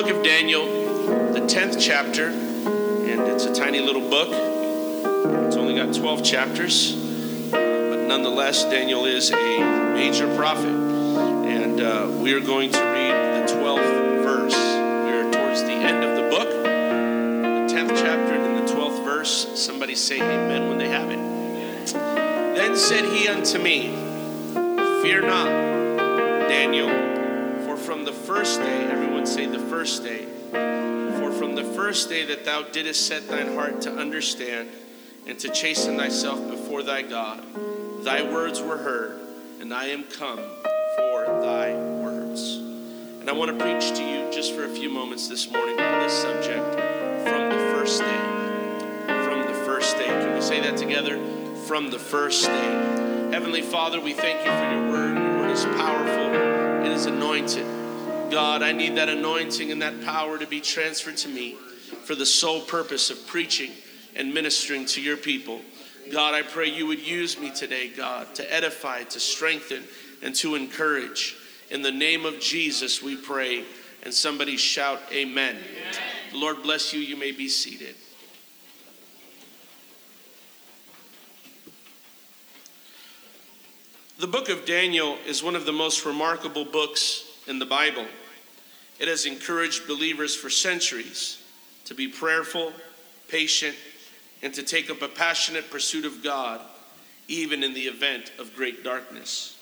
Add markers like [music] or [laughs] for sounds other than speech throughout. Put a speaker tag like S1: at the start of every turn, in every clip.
S1: book of Daniel, the 10th chapter, and it's a tiny little book. It's only got 12 chapters, but nonetheless, Daniel is a major prophet. And uh, we are going to read the 12th verse. We are towards the end of the book, the 10th chapter, and in the 12th verse. Somebody say amen when they have it. Then said he unto me, Fear not, Daniel for from the first day, everyone say the first day, for from the first day that thou didst set thine heart to understand and to chasten thyself before thy God, thy words were heard, and I am come for thy words. And I want to preach to you just for a few moments this morning on this subject from the first day. From the first day. Can we say that together? From the first day. Heavenly Father, we thank you for your word. Your word is powerful, it is anointed. God, I need that anointing and that power to be transferred to me for the sole purpose of preaching and ministering to your people. God, I pray you would use me today, God, to edify, to strengthen, and to encourage. In the name of Jesus, we pray. And somebody shout, Amen. amen. Lord bless you. You may be seated. The book of Daniel is one of the most remarkable books in the Bible. It has encouraged believers for centuries to be prayerful, patient, and to take up a passionate pursuit of God, even in the event of great darkness.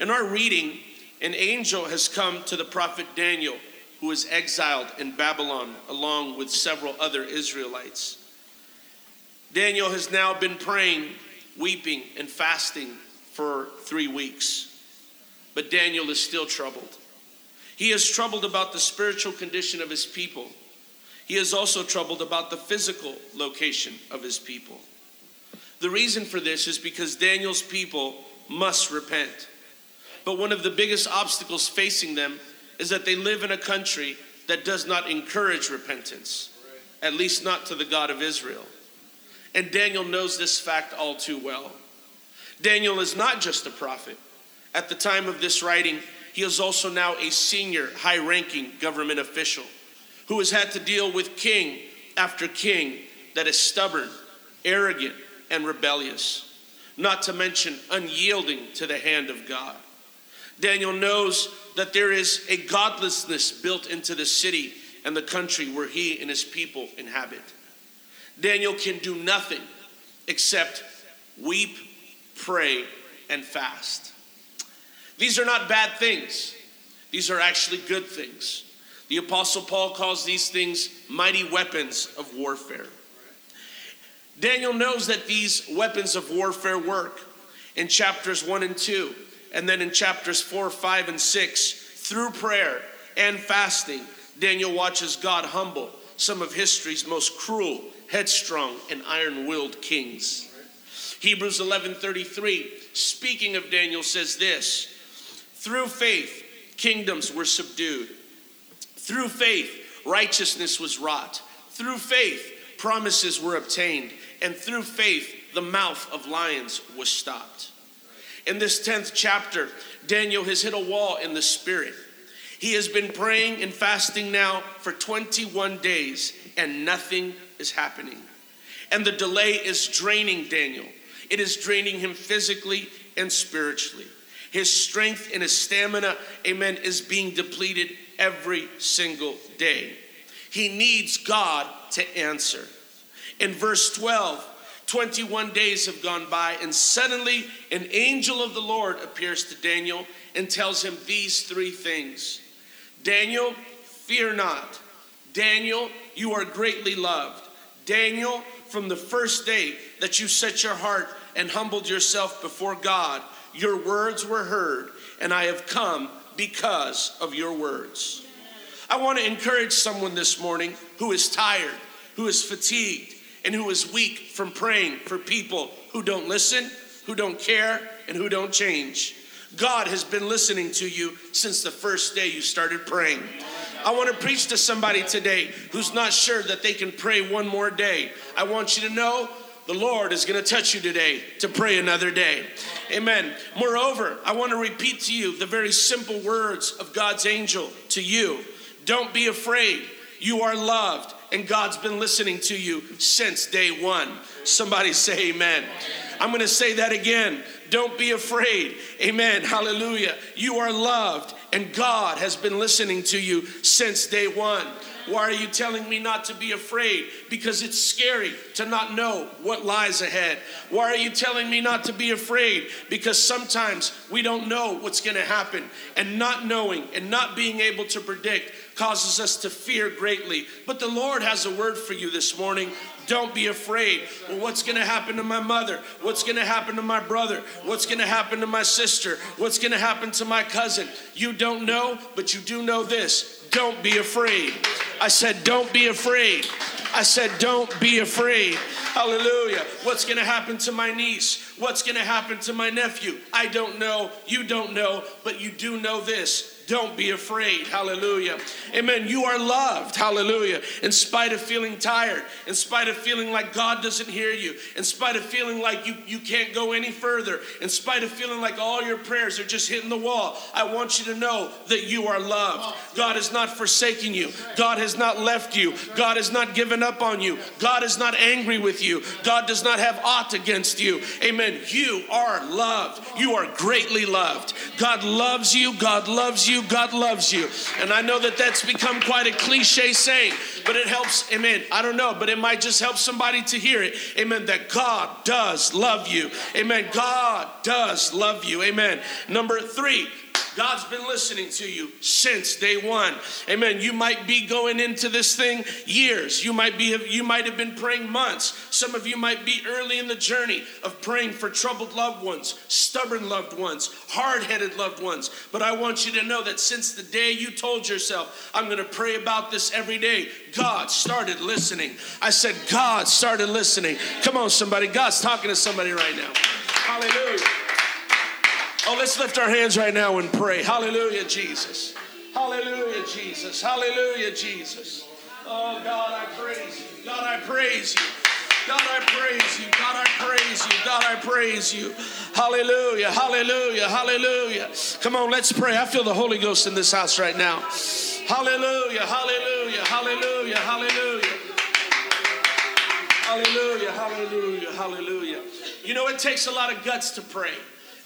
S1: In our reading, an angel has come to the prophet Daniel, who is exiled in Babylon along with several other Israelites. Daniel has now been praying, weeping, and fasting for three weeks, but Daniel is still troubled. He is troubled about the spiritual condition of his people. He is also troubled about the physical location of his people. The reason for this is because Daniel's people must repent. But one of the biggest obstacles facing them is that they live in a country that does not encourage repentance, at least not to the God of Israel. And Daniel knows this fact all too well. Daniel is not just a prophet. At the time of this writing, he is also now a senior, high ranking government official who has had to deal with king after king that is stubborn, arrogant, and rebellious, not to mention unyielding to the hand of God. Daniel knows that there is a godlessness built into the city and the country where he and his people inhabit. Daniel can do nothing except weep, pray, and fast. These are not bad things, these are actually good things. The Apostle Paul calls these things mighty weapons of warfare. Daniel knows that these weapons of warfare work in chapters 1 and 2, and then in chapters 4, 5, and 6, through prayer and fasting, Daniel watches God humble some of history's most cruel, headstrong, and iron-willed kings. Hebrews 11:33 speaking of Daniel says this through faith, kingdoms were subdued. Through faith, righteousness was wrought. Through faith, promises were obtained. And through faith, the mouth of lions was stopped. In this 10th chapter, Daniel has hit a wall in the spirit. He has been praying and fasting now for 21 days, and nothing is happening. And the delay is draining Daniel. It is draining him physically and spiritually. His strength and his stamina, amen, is being depleted every single day. He needs God to answer. In verse 12, 21 days have gone by, and suddenly an angel of the Lord appears to Daniel and tells him these three things Daniel, fear not. Daniel, you are greatly loved. Daniel, from the first day that you set your heart and humbled yourself before God, your words were heard, and I have come because of your words. I want to encourage someone this morning who is tired, who is fatigued, and who is weak from praying for people who don't listen, who don't care, and who don't change. God has been listening to you since the first day you started praying. I want to preach to somebody today who's not sure that they can pray one more day. I want you to know the Lord is going to touch you today to pray another day. Amen. Moreover, I want to repeat to you the very simple words of God's angel to you Don't be afraid. You are loved, and God's been listening to you since day one. Somebody say amen. I'm going to say that again. Don't be afraid. Amen. Hallelujah. You are loved, and God has been listening to you since day one. Why are you telling me not to be afraid? Because it's scary to not know what lies ahead. Why are you telling me not to be afraid? Because sometimes we don't know what's going to happen. And not knowing and not being able to predict causes us to fear greatly. But the Lord has a word for you this morning. Don't be afraid. Well, what's going to happen to my mother? What's going to happen to my brother? What's going to happen to my sister? What's going to happen to my cousin? You don't know, but you do know this don't be afraid. I said, don't be afraid. I said, don't be afraid. Hallelujah. What's going to happen to my niece? What's going to happen to my nephew? I don't know. You don't know, but you do know this don't be afraid. Hallelujah. Amen. You are loved. Hallelujah. In spite of feeling tired, in spite of feeling like God doesn't hear you, in spite of feeling like you, you can't go any further, in spite of feeling like all your prayers are just hitting the wall, I want you to know that you are loved. God has not forsaken you. God has not left you. God has not given up on you. God is not angry with you. God does not have aught against you. Amen. You are loved. You are greatly loved. God loves you. God loves you you, God loves you. And I know that that's become quite a cliche saying, but it helps, amen. I don't know, but it might just help somebody to hear it, amen, that God does love you. Amen. God does love you. Amen. Number three, God's been listening to you since day one. Amen. You might be going into this thing years. You might be you might have been praying months. Some of you might be early in the journey of praying for troubled loved ones, stubborn loved ones, hard-headed loved ones. But I want you to know that since the day you told yourself, I'm going to pray about this every day, God started listening. I said God started listening. Come on somebody. God's talking to somebody right now. Hallelujah. Oh, let's lift our hands right now and pray. Hallelujah, Jesus. Hallelujah, Jesus. Hallelujah, Jesus. Oh, God, I praise you. God, I praise you. God, I praise you. God, I praise you. God, I praise you. Hallelujah, hallelujah, hallelujah. Come on, let's pray. I feel the Holy Ghost in this house right now. Hallelujah, hallelujah, hallelujah, hallelujah. Hallelujah, hallelujah, hallelujah. You know, it takes a lot of guts to pray.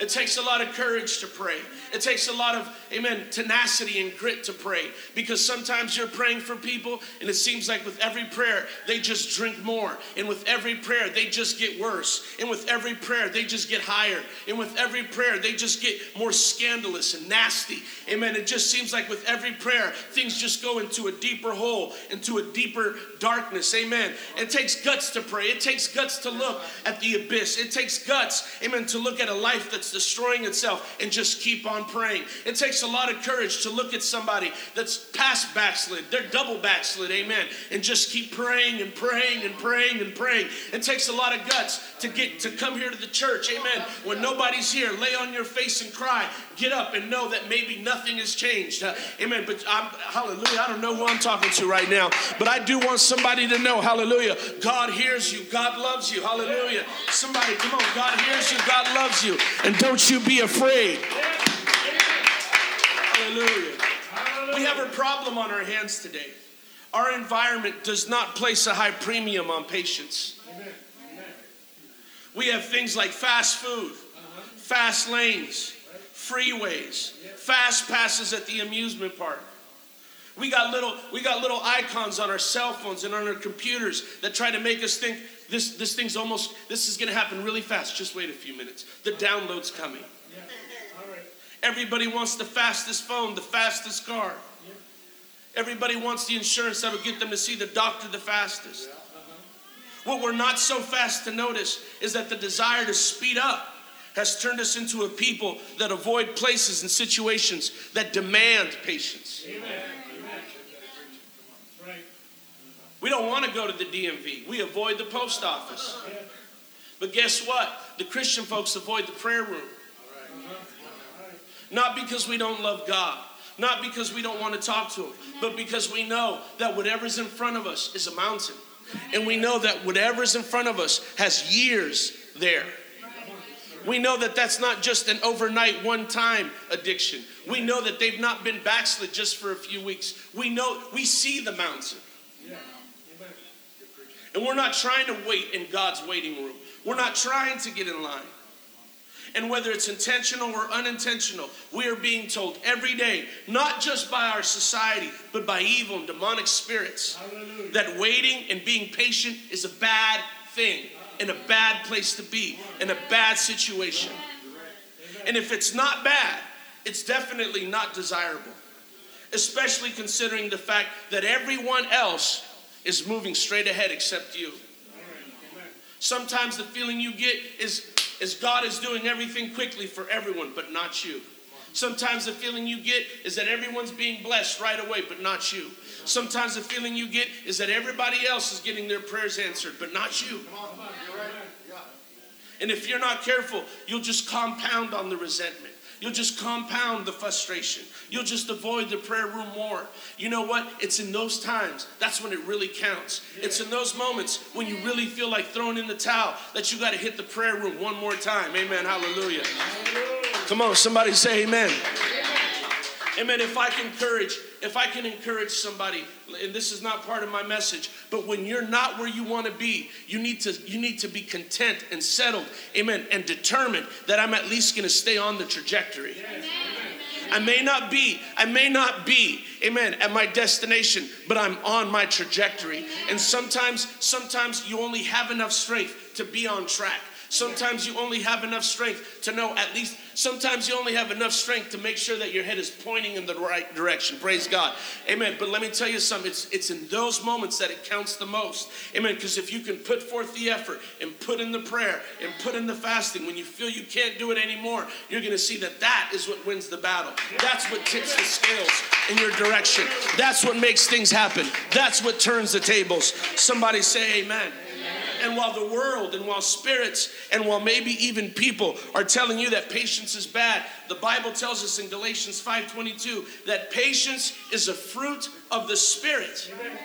S1: It takes a lot of courage to pray. It takes a lot of, amen, tenacity and grit to pray because sometimes you're praying for people and it seems like with every prayer they just drink more. And with every prayer they just get worse. And with every prayer they just get higher. And with every prayer they just get more scandalous and nasty. Amen. It just seems like with every prayer things just go into a deeper hole, into a deeper darkness. Amen. It takes guts to pray. It takes guts to look at the abyss. It takes guts, amen, to look at a life that's destroying itself and just keep on on praying. It takes a lot of courage to look at somebody that's past backslid, they're double backslid, amen, and just keep praying and praying and praying and praying. It takes a lot of guts to get to come here to the church, amen. When nobody's here, lay on your face and cry. Get up and know that maybe nothing has changed, uh, amen. But I'm, hallelujah, I don't know who I'm talking to right now, but I do want somebody to know, hallelujah, God hears you, God loves you, hallelujah. Somebody, come on, God hears you, God loves you, and don't you be afraid. Hallelujah. We have a problem on our hands today. Our environment does not place a high premium on patience. We have things like fast food, fast lanes, freeways, fast passes at the amusement park. We got little we got little icons on our cell phones and on our computers that try to make us think this this thing's almost this is going to happen really fast. Just wait a few minutes. The download's coming. Everybody wants the fastest phone, the fastest car. Everybody wants the insurance that would get them to see the doctor the fastest. What we're not so fast to notice is that the desire to speed up has turned us into a people that avoid places and situations that demand patience. Amen. We don't want to go to the DMV. We avoid the post office. But guess what? The Christian folks avoid the prayer room. Not because we don't love God, not because we don't want to talk to Him, but because we know that whatever's in front of us is a mountain. And we know that whatever's in front of us has years there. We know that that's not just an overnight, one time addiction. We know that they've not been backslid just for a few weeks. We know, we see the mountain. And we're not trying to wait in God's waiting room. We're not trying to get in line. And whether it's intentional or unintentional, we are being told every day, not just by our society, but by evil and demonic spirits, Hallelujah. that waiting and being patient is a bad thing and a bad place to be, in a bad situation. And if it's not bad, it's definitely not desirable, especially considering the fact that everyone else is moving straight ahead except you. Sometimes the feeling you get is, is God is doing everything quickly for everyone, but not you. Sometimes the feeling you get is that everyone's being blessed right away, but not you. Sometimes the feeling you get is that everybody else is getting their prayers answered, but not you. And if you're not careful, you'll just compound on the resentment. You'll just compound the frustration. You'll just avoid the prayer room more. You know what? It's in those times that's when it really counts. It's in those moments when you really feel like throwing in the towel that you got to hit the prayer room one more time. Amen. Hallelujah. Come on, somebody say amen. Amen. If I can encourage, if I can encourage somebody, and this is not part of my message, but when you're not where you want to be, you need to you need to be content and settled, amen, and determined that I'm at least going to stay on the trajectory. I may not be, I may not be, amen, at my destination, but I'm on my trajectory. And sometimes, sometimes you only have enough strength to be on track. Sometimes you only have enough strength to know at least, sometimes you only have enough strength to make sure that your head is pointing in the right direction. Praise God. Amen. But let me tell you something, it's, it's in those moments that it counts the most. Amen. Because if you can put forth the effort and put in the prayer and put in the fasting, when you feel you can't do it anymore, you're going to see that that is what wins the battle. That's what tips the scales in your direction. That's what makes things happen. That's what turns the tables. Somebody say, Amen. And while the world and while spirits and while maybe even people are telling you that patience is bad, the Bible tells us in Galatians 5:22 that patience is a fruit of the spirit. Amen.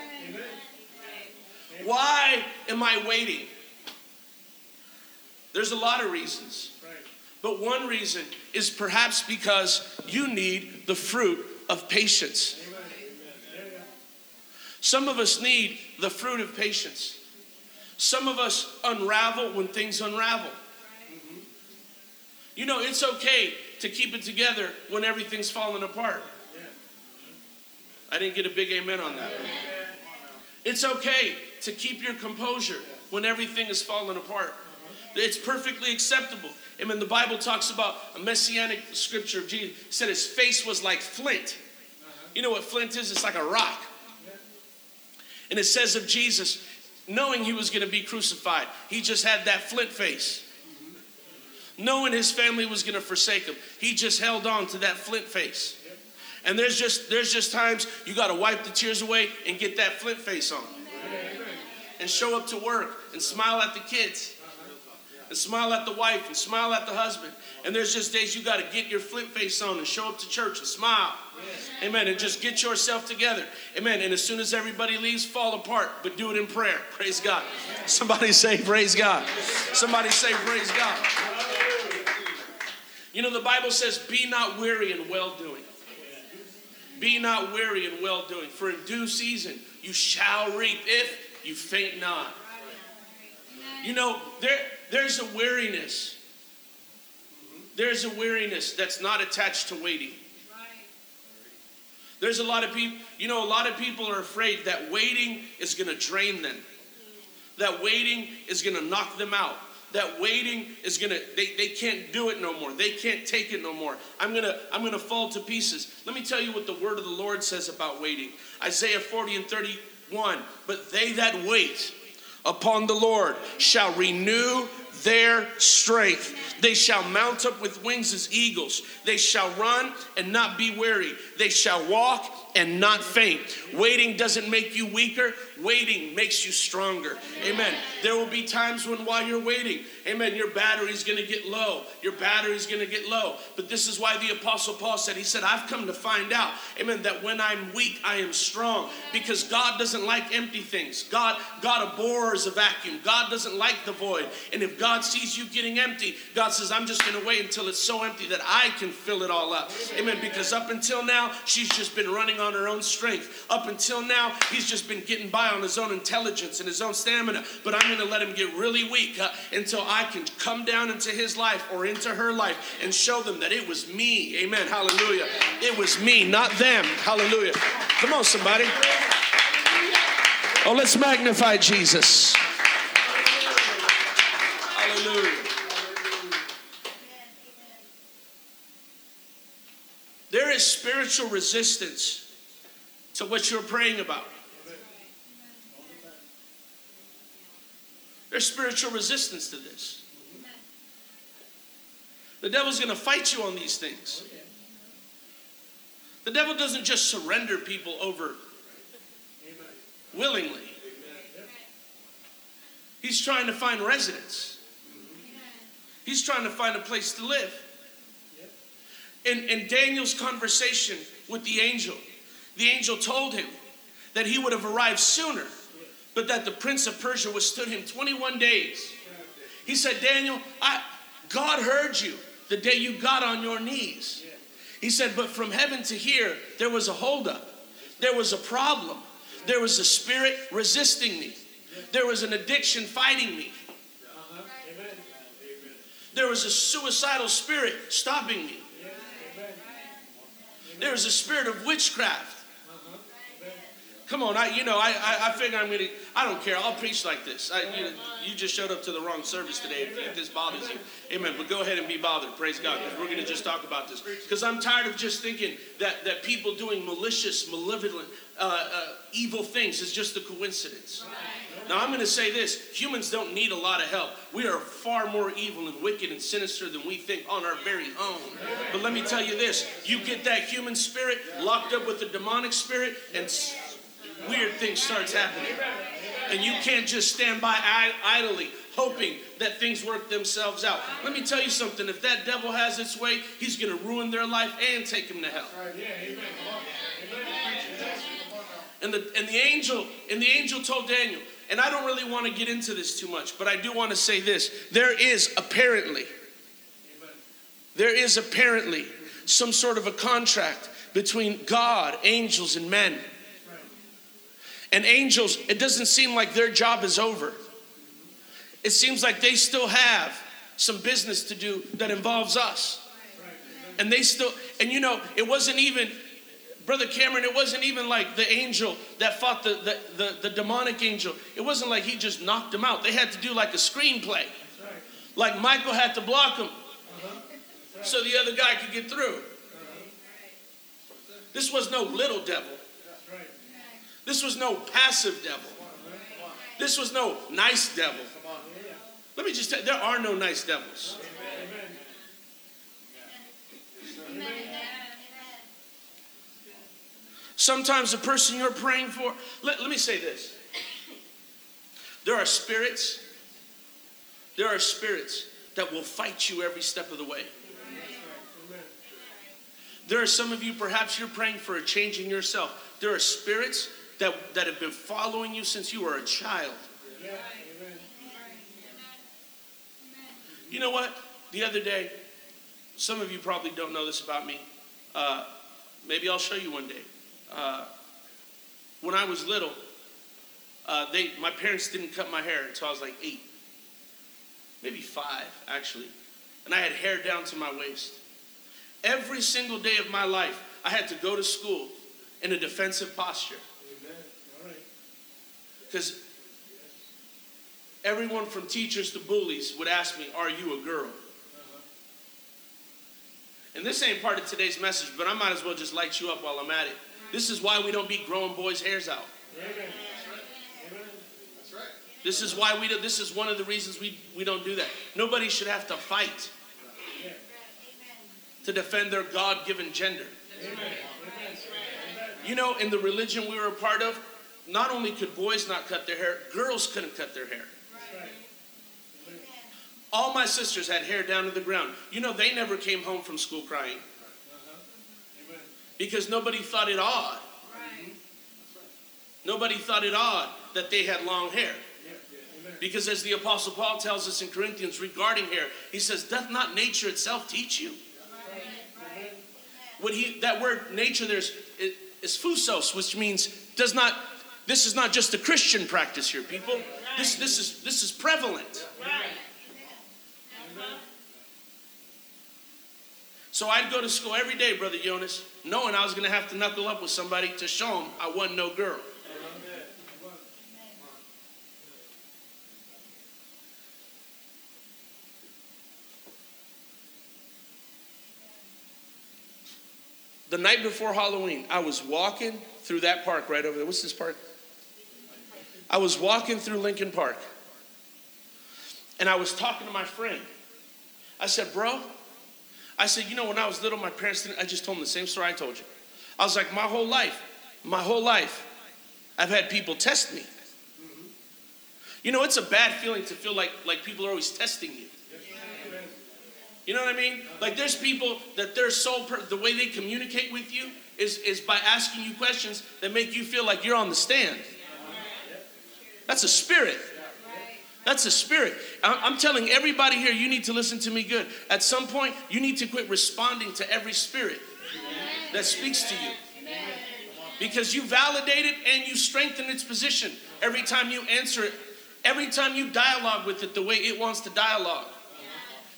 S1: Why am I waiting? There's a lot of reasons. But one reason is perhaps because you need the fruit of patience. Some of us need the fruit of patience. Some of us unravel when things unravel. You know, it's okay to keep it together when everything's falling apart. I didn't get a big amen on that. It's okay to keep your composure when everything is falling apart. It's perfectly acceptable. I mean, the Bible talks about a messianic scripture of Jesus said his face was like flint. You know what flint is? It's like a rock. And it says of Jesus, knowing he was going to be crucified. He just had that flint face. Knowing his family was going to forsake him, he just held on to that flint face. And there's just there's just times you got to wipe the tears away and get that flint face on. And show up to work and smile at the kids. And smile at the wife and smile at the husband. And there's just days you got to get your flint face on and show up to church and smile. Amen. And just get yourself together. Amen. And as soon as everybody leaves, fall apart, but do it in prayer. Praise God. Somebody say, Praise God. Somebody say, Praise God. You know, the Bible says, Be not weary in well doing. Be not weary in well doing, for in due season you shall reap if you faint not. You know, there, there's a weariness. There's a weariness that's not attached to waiting. There's a lot of people, you know, a lot of people are afraid that waiting is going to drain them, that waiting is going to knock them out. That waiting is gonna, they, they can't do it no more. They can't take it no more. I'm gonna, I'm gonna fall to pieces. Let me tell you what the word of the Lord says about waiting. Isaiah 40 and 31. But they that wait upon the Lord shall renew their strength. They shall mount up with wings as eagles. They shall run and not be weary. They shall walk and not faint. Waiting doesn't make you weaker, waiting makes you stronger. Amen. There will be times when while you're waiting, amen, your battery's going to get low. Your battery's going to get low. But this is why the Apostle Paul said, He said, I've come to find out, amen, that when I'm weak, I am strong. Because God doesn't like empty things. God, God abhors a vacuum. God doesn't like the void. And if God sees you getting empty, God says, I'm just going to wait until it's so empty that I can fill it all up. Amen. Because up until now, she's just been running on her own strength. Up until now, he's just been getting by on his own intelligence and his own stamina. But I'm going to let him get really weak uh, until I can come down into his life or into her life and show them that it was me. Amen. Hallelujah. It was me, not them. Hallelujah. Come on, somebody. Oh, let's magnify Jesus. Hallelujah. There is spiritual resistance to what you're praying about. There's spiritual resistance to this. The devil's going to fight you on these things. Oh, the devil doesn't just surrender people over willingly. He's trying to find residence. He's trying to find a place to live. In, in Daniel's conversation with the angel, the angel told him that he would have arrived sooner but that the prince of Persia withstood him 21 days. He said, Daniel, I, God heard you the day you got on your knees. He said, but from heaven to here, there was a holdup, there was a problem, there was a spirit resisting me, there was an addiction fighting me. There was a suicidal spirit stopping me. There was a spirit of witchcraft Come on, I you know I I, I figure I'm gonna I don't care. I'll preach like this. I, you, you just showed up to the wrong service today. If, if this bothers you, Amen. But go ahead and be bothered. Praise God, because we're gonna just talk about this. Because I'm tired of just thinking that that people doing malicious, malevolent, uh, uh, evil things is just a coincidence. Now I'm going to say this: humans don't need a lot of help. We are far more evil and wicked and sinister than we think on our very own. But let me tell you this: you get that human spirit locked up with the demonic spirit, and weird things starts happening. And you can't just stand by idly hoping that things work themselves out. Let me tell you something. If that devil has its way, he's going to ruin their life and take them to hell. And the, and the angel and the angel told Daniel, and I don't really want to get into this too much, but I do want to say this. There is apparently, there is apparently some sort of a contract between God, angels, and men and angels, it doesn't seem like their job is over. It seems like they still have some business to do that involves us. And they still, and you know, it wasn't even, Brother Cameron, it wasn't even like the angel that fought the, the, the, the demonic angel. It wasn't like he just knocked him out. They had to do like a screenplay. Like Michael had to block him so the other guy could get through. This was no little devil. This was no passive devil. This was no nice devil. Let me just tell you, there are no nice devils. Sometimes the person you're praying for, let, let me say this. There are spirits, there are spirits that will fight you every step of the way. There are some of you, perhaps you're praying for a change in yourself. There are spirits that, that have been following you since you were a child. You know what? The other day, some of you probably don't know this about me. Uh, maybe I'll show you one day. Uh, when I was little, uh, they, my parents didn't cut my hair until I was like eight, maybe five, actually. And I had hair down to my waist. Every single day of my life, I had to go to school in a defensive posture. Because everyone from teachers to bullies would ask me, Are you a girl? And this ain't part of today's message, but I might as well just light you up while I'm at it. This is why we don't be growing boys' hairs out. This is why we do, this is one of the reasons we, we don't do that. Nobody should have to fight to defend their God given gender. You know, in the religion we were a part of, not only could boys not cut their hair, girls couldn't cut their hair. All my sisters had hair down to the ground. You know, they never came home from school crying because nobody thought it odd. Nobody thought it odd that they had long hair. Because as the Apostle Paul tells us in Corinthians regarding hair, he says, Doth not nature itself teach you? He that word nature there's is phusos, which means does not this is not just a Christian practice here, people. This this is this is prevalent. So I'd go to school every day, Brother Jonas, knowing I was going to have to knuckle up with somebody to show them I wasn't no girl. The night before Halloween, I was walking through that park right over there. What's this park? I was walking through Lincoln Park. And I was talking to my friend. I said, Bro, I said, You know, when I was little, my parents didn't, I just told them the same story I told you. I was like, My whole life, my whole life, I've had people test me. You know, it's a bad feeling to feel like, like people are always testing you. You know what I mean? Like there's people that their sole per- the way they communicate with you is is by asking you questions that make you feel like you're on the stand. That's a spirit. That's a spirit. I'm telling everybody here, you need to listen to me good. At some point, you need to quit responding to every spirit that speaks to you. Because you validate it and you strengthen its position every time you answer it, every time you dialogue with it the way it wants to dialogue.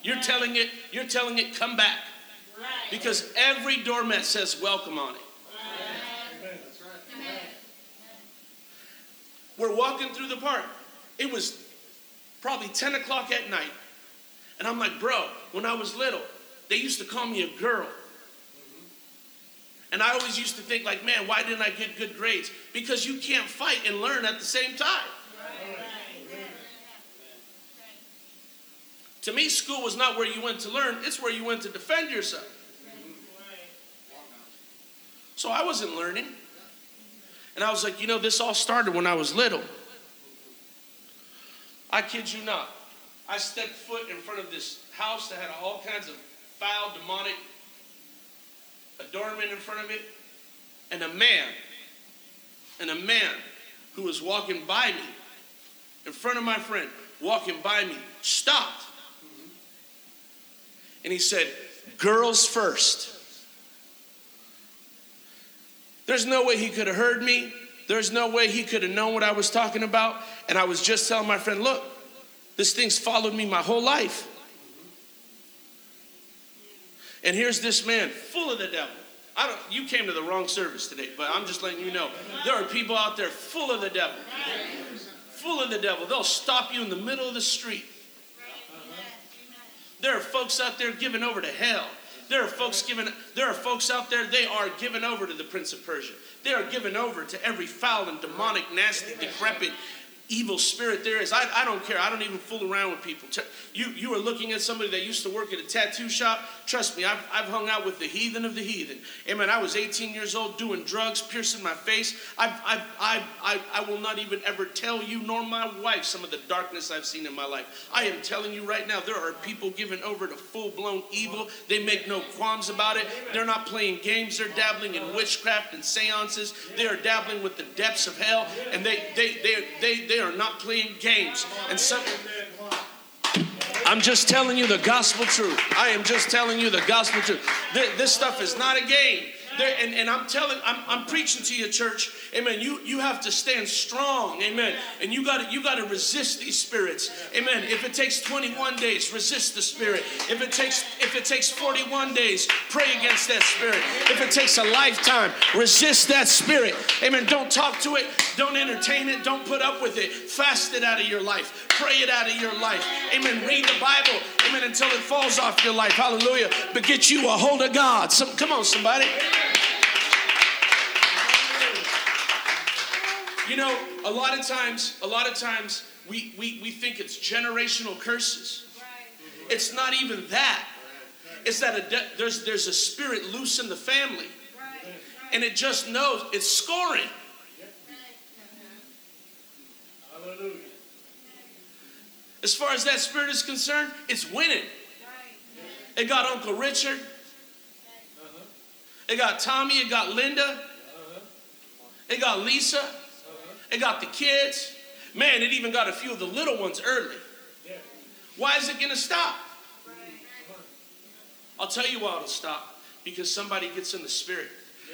S1: You're telling it, you're telling it, come back. Because every doormat says welcome on it. We're walking through the park. It was probably 10 o'clock at night. And I'm like, bro, when I was little, they used to call me a girl. And I always used to think, like, man, why didn't I get good grades? Because you can't fight and learn at the same time. To me, school was not where you went to learn, it's where you went to defend yourself. So I wasn't learning. And I was like, you know, this all started when I was little. I kid you not. I stepped foot in front of this house that had all kinds of foul, demonic adornment in front of it. And a man, and a man who was walking by me, in front of my friend, walking by me, stopped and he said, Girls first. There's no way he could have heard me. There's no way he could have known what I was talking about. And I was just telling my friend, Look, this thing's followed me my whole life. And here's this man full of the devil. I don't, you came to the wrong service today, but I'm just letting you know there are people out there full of the devil. Full of the devil. They'll stop you in the middle of the street there are folks out there giving over to hell. There are folks giving there are folks out there they are given over to the prince of Persia. They are given over to every foul and demonic, nasty, decrepit evil spirit there is. I, I don't care. I don't even fool around with people. You, you are looking at somebody that used to work at a tattoo shop. Trust me, I've, I've hung out with the heathen of the heathen. Amen. I was 18 years old doing drugs, piercing my face. I've, I've, I've, I, I will not even ever tell you nor my wife some of the darkness I've seen in my life. I am telling you right now, there are people given over to full blown evil. They make no qualms about it. They're not playing games. They're dabbling in witchcraft and seances. They are dabbling with the depths of hell. And they, they, they, they, they they are not playing games. And some. I'm just telling you the gospel truth. I am just telling you the gospel truth. This stuff is not a game. And, and I'm telling, I'm, I'm preaching to you, church. Amen. You you have to stand strong. Amen. And you got to you got to resist these spirits. Amen. If it takes 21 days, resist the spirit. If it takes if it takes 41 days, pray against that spirit. If it takes a lifetime, resist that spirit. Amen. Don't talk to it. Don't entertain it. Don't put up with it. Fast it out of your life. Pray it out of your life. Amen. Read the Bible. Amen. Until it falls off your life. Hallelujah. But get you a hold of God. Some, come on, somebody. You know, a lot of times, a lot of times we, we, we think it's generational curses. It's not even that. It's that a de- there's, there's a spirit loose in the family. And it just knows it's scoring. As far as that spirit is concerned, it's winning. It got Uncle Richard. It got Tommy. It got Linda. Uh-huh. It got Lisa. It got the kids. Man, it even got a few of the little ones early. Why is it going to stop? I'll tell you why it'll stop. Because somebody gets in the spirit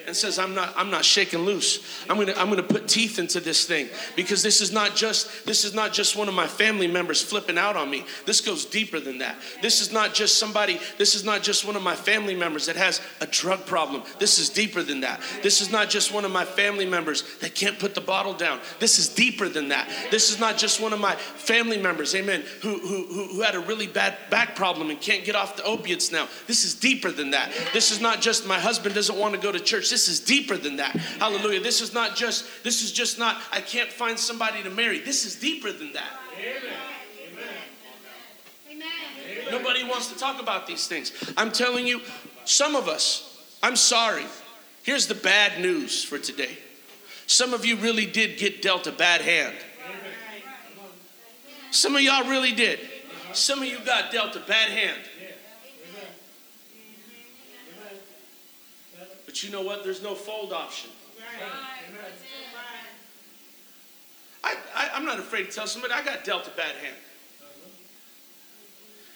S1: and says, I'm not, I'm not shaking loose. I'm gonna, I'm gonna put teeth into this thing because this is not just, this is not just one of my family members flipping out on me. This goes deeper than that. This is not just somebody, this is not just one of my family members that has a drug problem. This is deeper than that. This is not just one of my family members that can't put the bottle down. This is deeper than that. This is not just one of my family members, amen, who, who, who, who had a really bad back problem and can't get off the opiates now. This is deeper than that. This is not just my husband doesn't want to go to church. This is deeper than that. Hallelujah. This is not just, this is just not, I can't find somebody to marry. This is deeper than that. Amen. Nobody wants to talk about these things. I'm telling you, some of us, I'm sorry. Here's the bad news for today. Some of you really did get dealt a bad hand. Some of y'all really did. Some of you got dealt a bad hand. But you know what? There's no fold option. I, I, I'm not afraid to tell somebody I got dealt a bad hand.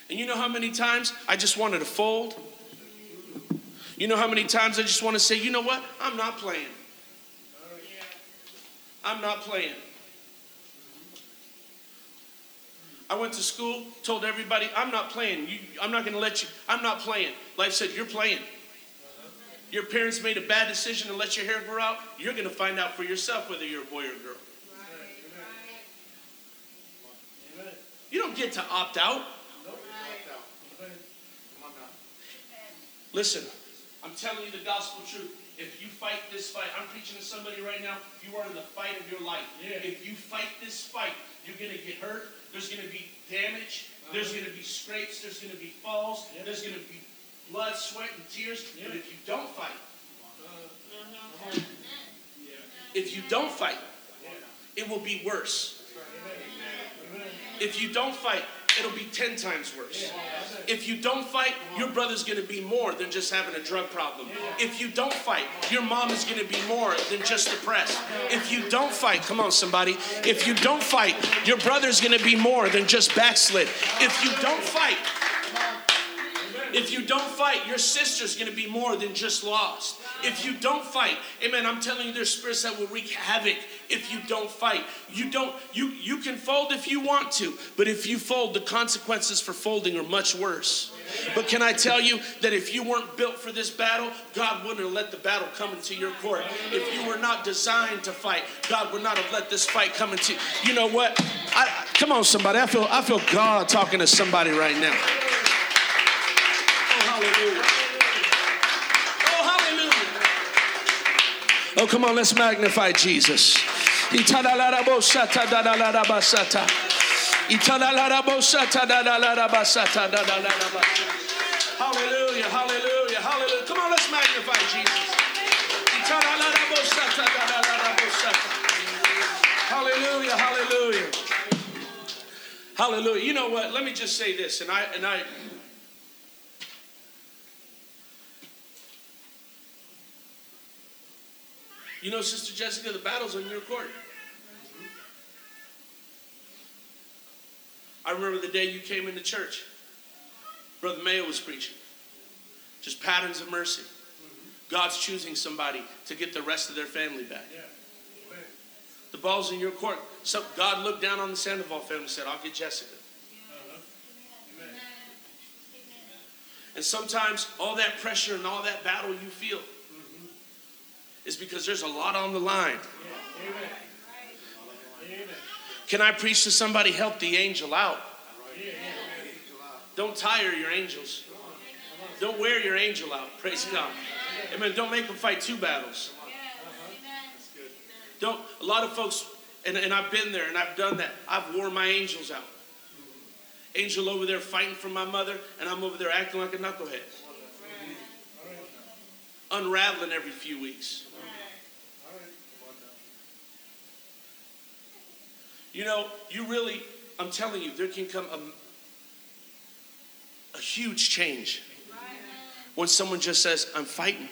S1: And you know how many times I just wanted to fold? You know how many times I just want to say, you know what? I'm not playing. I'm not playing. I went to school, told everybody, I'm not playing. You, I'm not going to let you, I'm not playing. Life said, You're playing your parents made a bad decision and let your hair grow out, you're going to find out for yourself whether you're a boy or a girl. You don't get to opt out. Listen, I'm telling you the gospel truth. If you fight this fight, I'm preaching to somebody right now, you are in the fight of your life. Yeah. If you fight this fight, you're going to get hurt. There's going to be damage. There's uh-huh. going to be scrapes. There's going to be falls. There's going to be blood, sweat, and tears. Yeah. But if you don't fight, uh, if you don't fight, it will be worse. If you don't fight, it'll be 10 times worse. If you don't fight, your brother's going to be more than just having a drug problem. If you don't fight, your mom is going to be more than just depressed. If you don't fight, come on, somebody. If you don't fight, your brother's going to be more than just backslid. If you don't fight, if you don't fight, your sister's going to be more than just lost. If you don't fight, amen, I'm telling you, there's spirits that will wreak havoc if you don't fight. You don't, you, you can fold if you want to, but if you fold, the consequences for folding are much worse. But can I tell you that if you weren't built for this battle, God wouldn't have let the battle come into your court. If you were not designed to fight, God would not have let this fight come into. You know what? I, come on, somebody. I feel I feel God talking to somebody right now. Hallelujah. Oh, hallelujah. Oh, come on, let's magnify Jesus. Hallelujah, hallelujah, hallelujah. Come on, let's magnify Jesus. Hallelujah, hallelujah. Hallelujah. You know what? Let me just say this, and I and I You know, Sister Jessica, the battle's on your court. I remember the day you came into church. Brother Mayo was preaching. Just patterns of mercy. God's choosing somebody to get the rest of their family back. The ball's in your court. So God looked down on the Sandoval family and said, I'll get Jessica. Uh-huh. And sometimes all that pressure and all that battle you feel is because there's a lot on the line. Can I preach to somebody? Help the angel out. Don't tire your angels. Don't wear your angel out. Praise God. Amen. Don't make them fight two battles. Don't. A lot of folks, and, and I've been there and I've done that. I've worn my angels out. Angel over there fighting for my mother, and I'm over there acting like a knucklehead. Unraveling every few weeks. You know, you really, I'm telling you, there can come a, a huge change when someone just says, I'm fighting.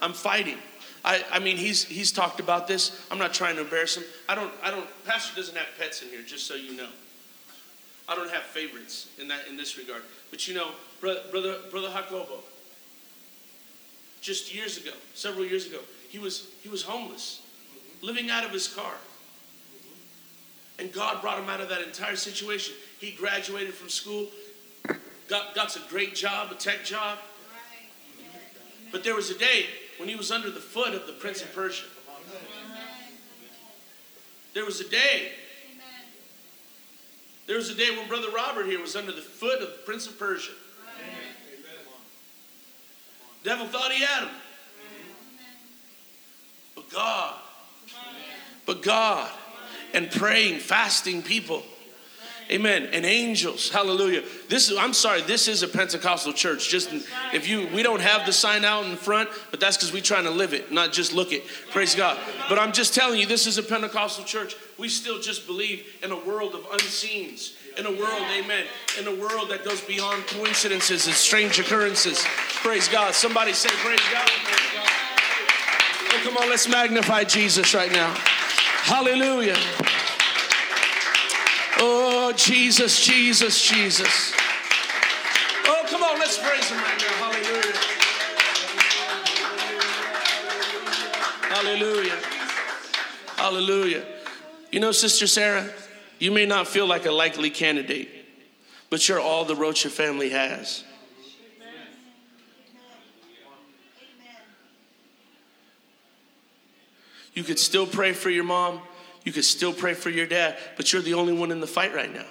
S1: I'm fighting. I, I mean, he's, he's talked about this. I'm not trying to embarrass him. I don't, I don't, Pastor doesn't have pets in here, just so you know. I don't have favorites in that in this regard. But you know, brother, brother, brother Jacobo, just years ago, several years ago, he was he was homeless, living out of his car. And God brought him out of that entire situation. He graduated from school, got, got a great job, a tech job. But there was a day when he was under the foot of the Prince of Persia. There was a day. There was a day when Brother Robert here was under the foot of the Prince of Persia. Devil thought he had him. But God, but God, and praying, fasting people Amen. And angels. Hallelujah. This is I'm sorry, this is a Pentecostal church. Just if you we don't have the sign out in front, but that's because we're trying to live it, not just look it. Praise God. But I'm just telling you, this is a Pentecostal church. We still just believe in a world of unseens. In a world, amen, in a world that goes beyond coincidences and strange occurrences. Praise God. Somebody say, Praise God. Praise God. Oh, come on, let's magnify Jesus right now. Hallelujah. Oh, Jesus, Jesus, Jesus. Oh, come on, let's praise Him right now. Hallelujah. Hallelujah. Hallelujah. You know, Sister Sarah, you may not feel like a likely candidate, but you're all the Rocha family has. You could still pray for your mom. You could still pray for your dad, but you're the only one in the fight right now.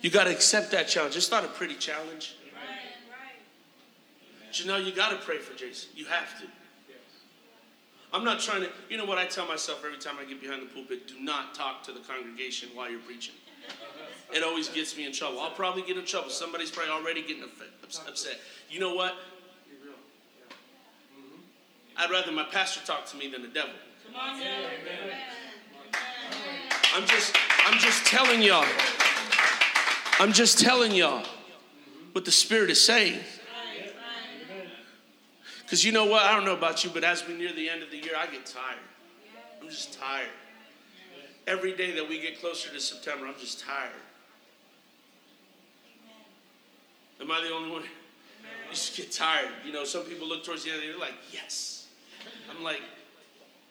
S1: You got to accept that challenge. It's not a pretty challenge. But you know, you got to pray for Jason. You have to. I'm not trying to, you know what I tell myself every time I get behind the pulpit? Do not talk to the congregation while you're preaching. It always gets me in trouble. I'll probably get in trouble. Somebody's probably already getting upset. You know what? I'd rather my pastor talk to me than the devil. I'm just, I'm just telling y'all. I'm just telling y'all what the Spirit is saying. Because you know what? I don't know about you, but as we near the end of the year, I get tired. I'm just tired. Every day that we get closer to September, I'm just tired. Am I the only one? [laughs] You just get tired. You know, some people look towards the end and they're like, yes. I'm like,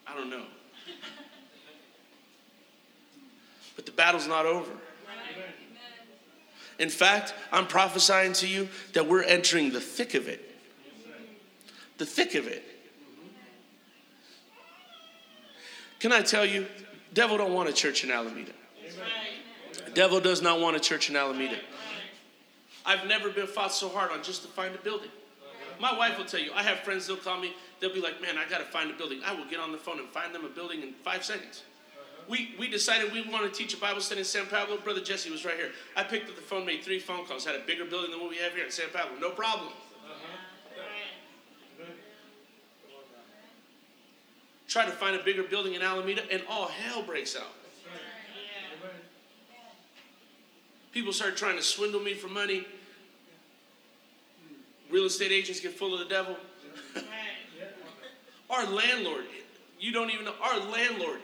S1: I don't know. But the battle's not over. In fact, I'm prophesying to you that we're entering the thick of it. The thick of it. Can I tell you, devil don't want a church in Alameda. Devil does not want a church in Alameda. I've never been fought so hard on just to find a building. My wife will tell you, I have friends, they'll call me, they'll be like, man, I got to find a building. I will get on the phone and find them a building in five seconds uh-huh. we, we decided we wanted to teach a Bible study in San Pablo. Brother Jesse was right here. I picked up the phone, made three phone calls, had a bigger building than what we have here in San Pablo. No problem. Uh-huh. Try to find a bigger building in Alameda, and all hell breaks out. People start trying to swindle me for money. Real estate agents get full of the devil. Our landlord, you don't even know, our landlord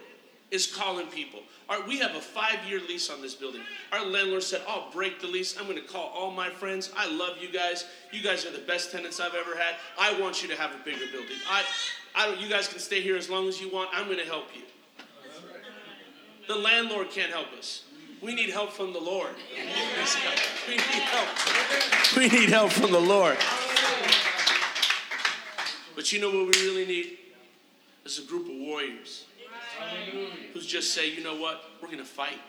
S1: is calling people. Our, we have a five year lease on this building. Our landlord said, I'll break the lease. I'm going to call all my friends. I love you guys. You guys are the best tenants I've ever had. I want you to have a bigger building. I, I, you guys can stay here as long as you want. I'm going to help you. The landlord can't help us. We need help from the Lord. [laughs] We need help. We need help from the Lord. But you know what we really need? Is a group of warriors who just say, you know what, we're going to fight.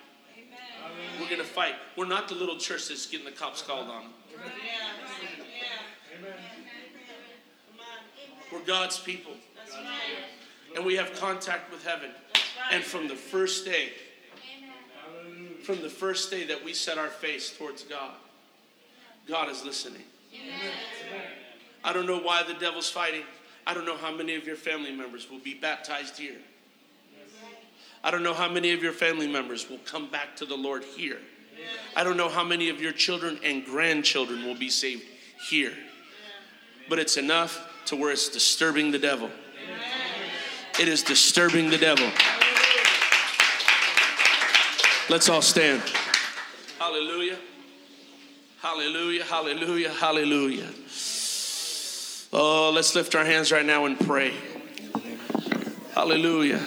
S1: We're going to fight. We're not the little church that's getting the cops called on. We're God's people. And we have contact with heaven. And from the first day, from the first day that we set our face towards God, God is listening. I don't know why the devil's fighting. I don't know how many of your family members will be baptized here. I don't know how many of your family members will come back to the Lord here. I don't know how many of your children and grandchildren will be saved here. But it's enough to where it's disturbing the devil. It is disturbing the devil. Let's all stand. Hallelujah. Hallelujah. Hallelujah. Hallelujah. Oh, let's lift our hands right now and pray. Hallelujah.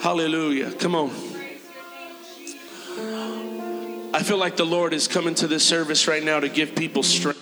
S1: Hallelujah. Come on. I feel like the Lord is coming to this service right now to give people strength.